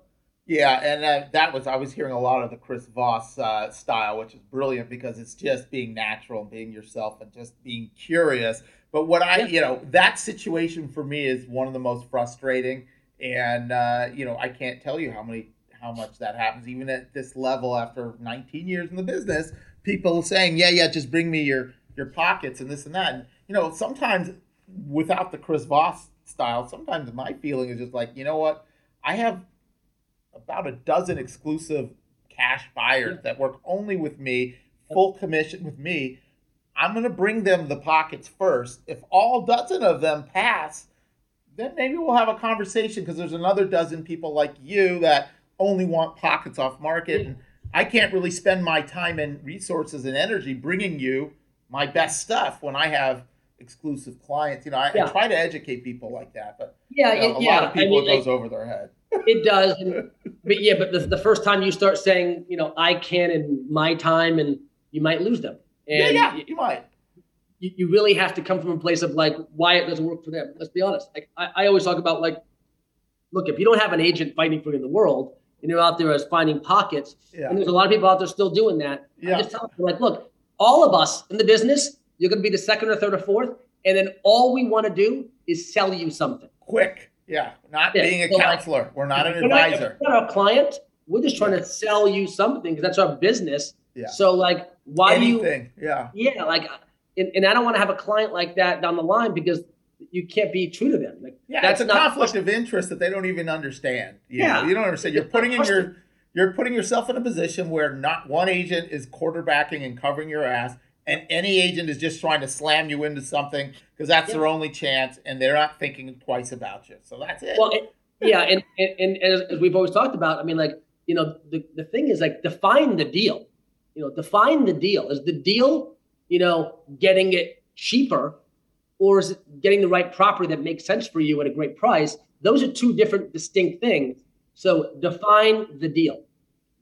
Yeah, and uh, that was I was hearing a lot of the Chris Voss uh, style, which is brilliant because it's just being natural and being yourself and just being curious. But what I, Yeah. you know, that situation for me is one of the most frustrating, and uh, you know, I can't tell you how many how much that happens even at this level after 19 years in the business. People saying, "Yeah, yeah, just bring me your your pockets and this and that." And you know, sometimes without the Chris Voss style, sometimes my feeling is just like, you know what, I have about a dozen exclusive cash buyers yeah. that work only with me, full commission with me. I'm going to bring them the pockets first. If all dozen of them pass, then maybe we'll have a conversation because there's another dozen people like you that only want pockets off market. And I can't really spend my time and resources and energy bringing you my best stuff when I have exclusive clients. You know, I, yeah. I try to educate people like that, but yeah, you know, a yeah. lot of people I mean, it goes over their head. it does, and, but yeah, but the, the first time you start saying, you know, I can in my time, and you might lose them. And yeah, yeah, you might. You, you really have to come from a place of like why it doesn't work for them. Let's be honest. Like, I, I always talk about like, look, if you don't have an agent fighting for you in the world, and you're out there as finding pockets, yeah. and there's a lot of people out there still doing that. Yeah. I just tell them like, look, all of us in the business, you're going to be the second or third or fourth, and then all we want to do is sell you something quick. Yeah, not yeah. being a so counselor. Like, we're not an advisor. We're not a client. We're just trying yeah. to sell you something because that's our business. Yeah. So like, why Anything. do you? Anything. Yeah. Yeah, like, and, and I don't want to have a client like that down the line because you can't be true to them. Like, yeah, that's a conflict of interest that they don't even understand. You yeah, know, you don't understand. You're putting in your you're putting yourself in a position where not one agent is quarterbacking and covering your ass, and any agent is just trying to slam you into something because that's yeah. their only chance, and they're not thinking twice about you. So that's it. Well, yeah, and, and, and as, as, we've always talked about, I mean, like you know, the, the thing is like define the deal. You know, define the deal. Is the deal, you know, getting it cheaper, or is it getting the right property that makes sense for you at a great price? Those are two different, distinct things. So define the deal.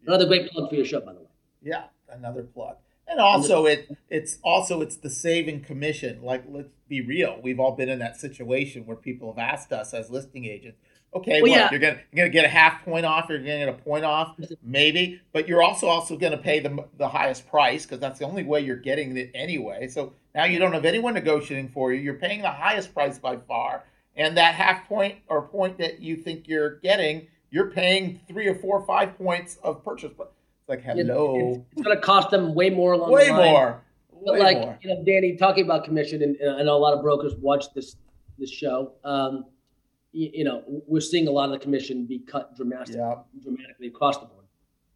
Another great plug for your show, by the way. Yeah, another plug. And also it it's also it's the saving commission. Like let's be real. We've all been in that situation where people have asked us as listing agents, okay, well, what, yeah. you're gonna you're gonna get a half point off, you're gonna get a point off, maybe, but you're also also gonna pay the the highest price because that's the only way you're getting it anyway. So now you don't have anyone negotiating for you. You're paying the highest price by far, and that half point or point that you think you're getting, you're paying three or four or five points of purchase price It's like, hello. It's, it's going to cost them way more along way the line. more. But way like more. you know, Danny, talking about commission, and, and, I know a lot of brokers watch this this show. Um, you, you, know, we're seeing a lot of the commission be cut dramatically, yeah. dramatically across the board.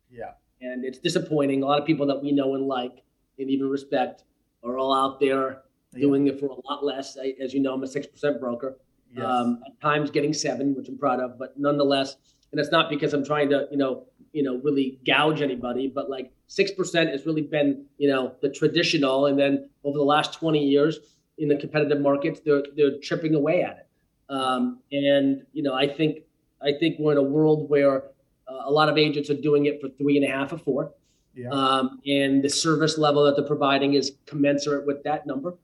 Yeah, and it's disappointing. A lot of people that we know and like and even respect are all out there yeah. doing it for a lot less. I, as you know, I'm a six percent broker. Yes. Um, at times getting seven, which I'm proud of, but nonetheless, and it's not because I'm trying to, you know, you know, really gouge anybody, but like six percent has really been, you know, the traditional. And then over the last 20 years in the competitive markets, they're they're chipping away at it. Um, and you know, I think I think we're in a world where uh, a lot of agents are doing it for three and a half or four. Yeah. Um, and the service level that they're providing is commensurate with that number.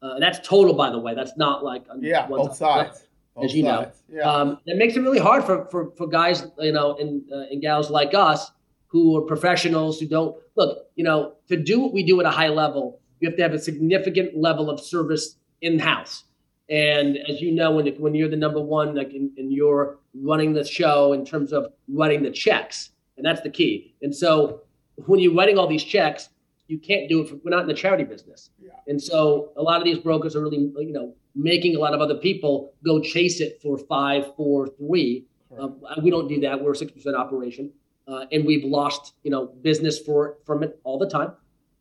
Uh, and that's total, by the way. That's not like yeah, both sides as you know. Yeah. Um, it makes it really hard for, for, for guys, you know, and, uh, and gals like us who are professionals who don't look, you know, to do what we do at a high level, you have to have a significant level of service in house. And as you know, when, when you're the number one, like in, and you're running the show in terms of writing the checks, and that's the key. And so when you're writing all these checks, you can't do it. For, we're not in the charity business. Yeah. And so a lot of these brokers are really, you know, making a lot of other people go chase it for five, four, three. Um, we don't do that. We're a six percent operation, uh, and we've lost you know business for from it all the time.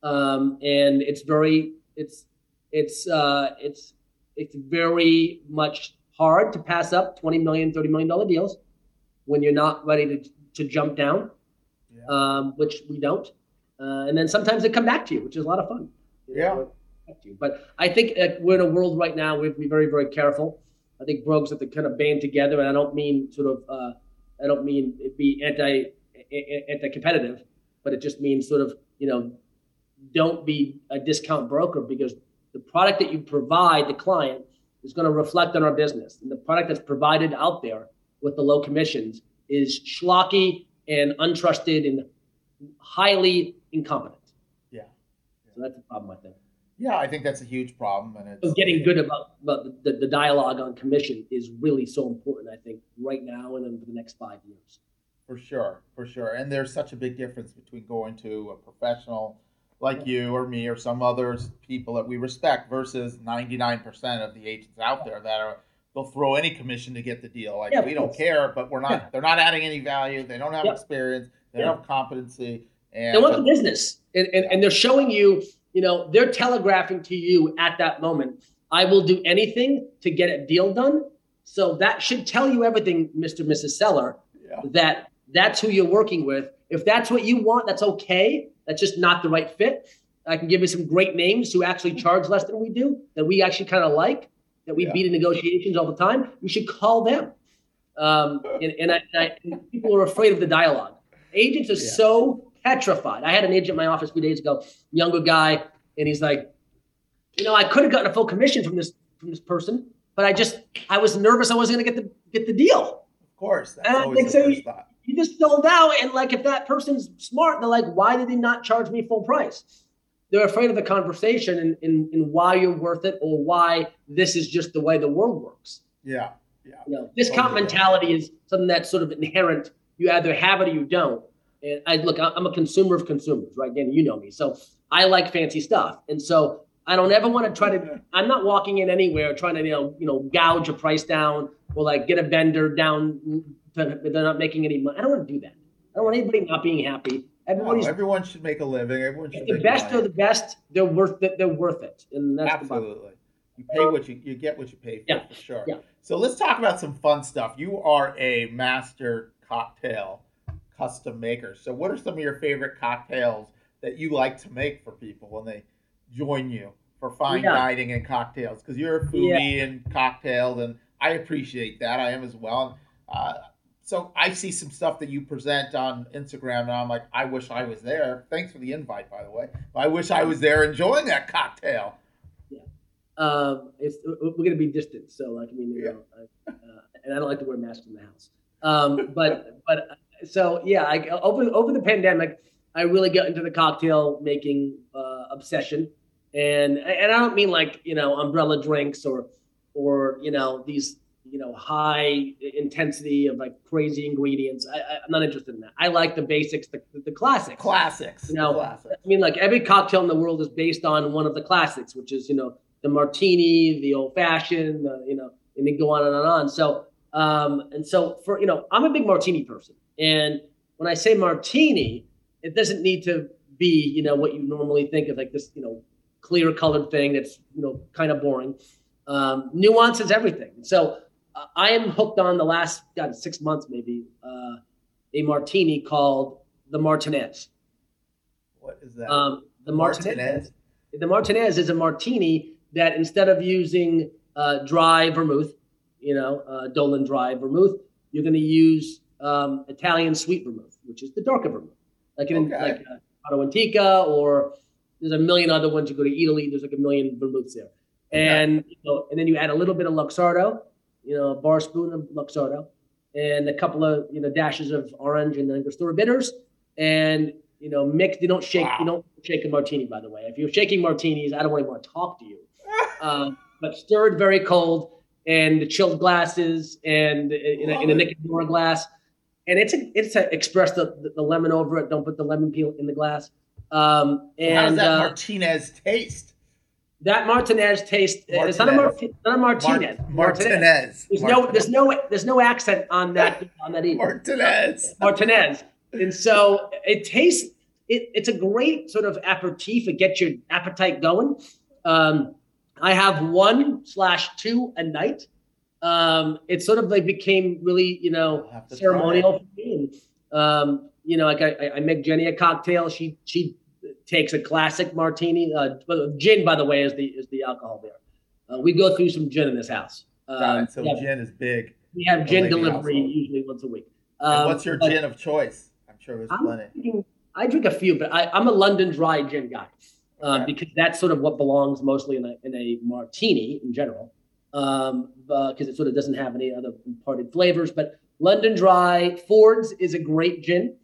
Um, and it's very it's it's uh, it's it's very much hard to pass up 20 million 30 million dollar deals when you're not ready to, to jump down yeah. um, which we don't uh, and then sometimes they come back to you which is a lot of fun yeah know? you. But I think we're in a world right now we have to be very, very careful. I think brokers have to kind of band together, and I don't mean sort of, uh, I don't mean it be anti anti competitive, but it just means sort of, you know, don't be a discount broker because the product that you provide the client is going to reflect on our business, and the product that's provided out there with the low commissions is schlocky and untrusted and highly incompetent. Yeah. So that's a problem, I think. Yeah, I think that's a huge problem, and it's getting good about, about the, the dialogue on commission is really so important. I think right now and then for the next five years. For sure, for sure, and there's such a big difference between going to a professional like you or me or some other people that we respect versus 99% of the agents out there that are they'll throw any commission to get the deal. Like Yeah, we don't care, but we're not. Yeah. They're not adding any value. They don't have Yeah. experience. They Yeah. don't have competency. And They want the business, and, and and they're showing you, you know, they're telegraphing to you at that moment. I will do anything to get a deal done. So that should tell you everything, Mr. and Mrs. Seller, yeah, that that's who you're working with. If that's what you want, that's okay. That's just not the right fit. I can give you some great names who actually charge less than we do, that we actually kind of like, that we Yeah. beat in negotiations all the time. You should call them. Um, and and, I, and, I, and people are afraid of the dialogue. Agents are Yeah. so petrified. I had an agent in my office a few days ago, younger guy, and he's like, you know, I could have gotten a full commission from this from this person, but I just I was nervous I wasn't going to get the get the deal. of course. That's And I always think so. You just sold out, and like if that person's smart, they're like, why did he not charge me full price? They're afraid of the conversation and, and, and why you're worth it or why this is just the way the world works. Yeah, yeah. You know, discount Totally. mentality is something that's sort of inherent. You either have it or you don't. And I look, I'm a consumer of consumers, right? Again, you know me. So I like fancy stuff. And so I don't ever want to try to, I'm not walking in anywhere trying to, you know, you know, gouge a price down or like get a vendor down to, they're not making any money. I don't want to do that. I don't want anybody not being happy. No, everyone should make a living. Everyone should the make best money. are the best. They're worth it. They're worth it. And that's the. Absolutely. You pay what you you get what you pay for, Yeah, for sure. yeah. So let's talk about some fun stuff. You are a master cocktail custom maker. So what are some of your favorite cocktails that you like to make for people when they join you for fine Yeah. dining and cocktails? Because you're a foodie and cocktails, and I appreciate that. I am as well. Uh, so I see some stuff that you present on Instagram, and I'm like, I wish I was there. Thanks for the invite, by the way. I wish I was there enjoying that cocktail. um, it's we're gonna be distant. So like, I mean, you Yeah. know, I, uh, and I don't like to wear masks in the house. Um, but but so yeah, I over over the pandemic, I really got into the cocktail making uh, obsession, and and I don't mean like you know umbrella drinks or or you know these you know high intensity of like crazy ingredients. I, I'm not interested in that. I like the basics, the the classics. Classics. You know, classics. I mean, like every cocktail in the world is based on one of the classics, which is you know the martini, the old fashioned, the, you know, and then go on and on and on. So, um, and so for you know, I'm a big martini person, and when I say martini, it doesn't need to be you know what you normally think of like this you know clear colored thing that's you know kind of boring. Um, nuance is everything. So uh, I am hooked on the last God six months maybe uh, a martini called the Martinez. What is that? Um, the Martinez. Martinez? The Martinez is a martini that instead of using uh, dry vermouth, you know, uh, Dolin dry vermouth, you're going to use um, Italian sweet vermouth, which is the darker vermouth, like in Okay. like uh, Auto Antica, or there's a million other ones. You go to Italy, there's like a million vermouths there, and you know, and then you add a little bit of Luxardo, you know, a bar spoon of Luxardo, and a couple of you know dashes of orange and Angostura bitters, and you know, mix. You don't shake. Wow. You don't shake a martini, by the way. If you're shaking martinis, I don't really want to talk to you. Um, but stirred very cold, and the chilled glasses, and in a, in a. Nick and Nora glass, and it's a, it's a express the, the, the lemon over it. Don't put the lemon peel in the glass. Um, and How does that uh, Martinez taste? that Martinez taste. It's not a, Martinez. Marti- not a Martinez. Mar- Martinez. There's no there's no there's no accent on that on that either. Martinez. Martinez. And so it tastes it, it's a great sort of aperitif. It gets your appetite going. Um, I have one slash two a night. Um, it sort of like became really, you know, I'll have to try ceremonial for me. And, um, you know, like I, I- make Jenny a cocktail. She she takes a classic martini. Uh, gin, by the way, is the is the alcohol there. Uh, we go through some gin in this house. Um. So yeah, gin is big. we have gin delivery household. usually once a week. Um, what's your gin of choice? I'm sure there's I'm plenty. drinking- I drink a few, but I, I'm a London dry gin guy Okay. because that's sort of what belongs mostly in a, in a martini in general, um, because it sort of doesn't have any other imparted flavors. But London dry, Ford's is a great gin,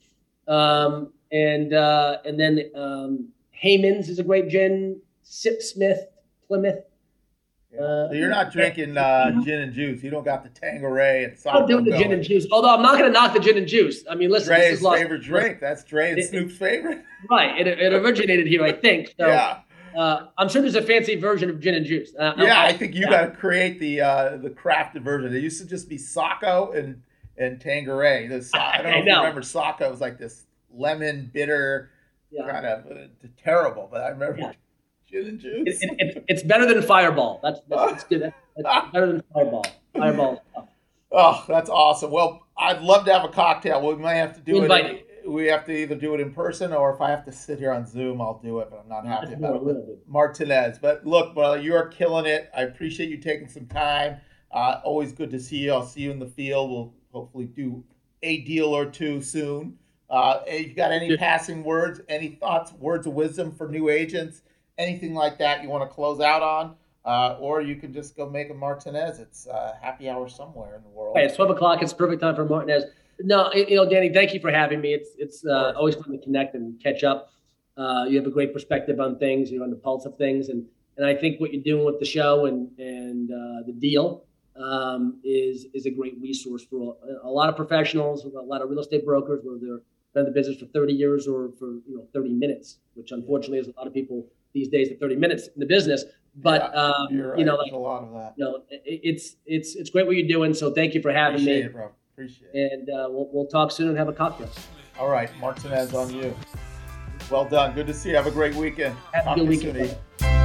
um, and uh, and then um, Hayman's is a great gin. Sipsmith, Plymouth. so you're not drinking uh, gin and juice. You don't got the Tanqueray and I'm doing the gin and juice. Although I'm not going to knock the gin and juice. I mean, listen, this Dre's is lost- favorite drink. That's Dre and It- Snoop's favorite. Right. It, it originated here, I think. So, yeah. Uh, I'm sure there's a fancy version of gin and juice. Uh, yeah, I, I think you yeah. got to create the uh, the crafted version. It used to just be Sacco and and Tanqueray. The so- I don't know I if you remember Sacco. Was like this lemon bitter yeah. kind of uh, terrible, but I remember Yeah. gin and juice. it, it, it's better than Fireball. That's that's, that's good. That's better than Fireball. Fireball. Oh, that's awesome. Well, I'd love to have a cocktail. We might have to do We it. We have to either do it in person or if I have to sit here on Zoom, I'll do it. But I'm not happy about it. Martinez. But look, brother, you're killing it. I appreciate you taking some time. Uh, always good to see you. I'll see you in the field. We'll hopefully do a deal or two soon. Uh, if you got any passing words, any thoughts, words of wisdom for new agents, anything like that you want to close out on? Uh, or you can just go make a Martinez. It's uh, happy hour somewhere in the world. Hey, it's 12 o'clock. It's perfect time for Martinez. No, you know, Danny, thank you for having me. It's it's uh, always fun to connect and catch up. Uh, you have a great perspective on things. You're on the pulse of things, and and I think what you're doing with the show and and uh, the deal um, is is a great resource for a, a lot of professionals, a lot of real estate brokers, whether they're been in the business for 30 years or for you know 30 minutes, which unfortunately is a lot of people these days at 30 minutes in the business. But Yeah, um, You're right. know, like a lot of that. you know, it, it's it's it's great what you're doing. So thank you for having Appreciate me, it, bro. Appreciate it. and uh, we'll we'll talk soon and have a cocktail. All right, Martinez on you. Well done. Good to see you. Have a great weekend. Have a good weekend. soon, brother. Ian.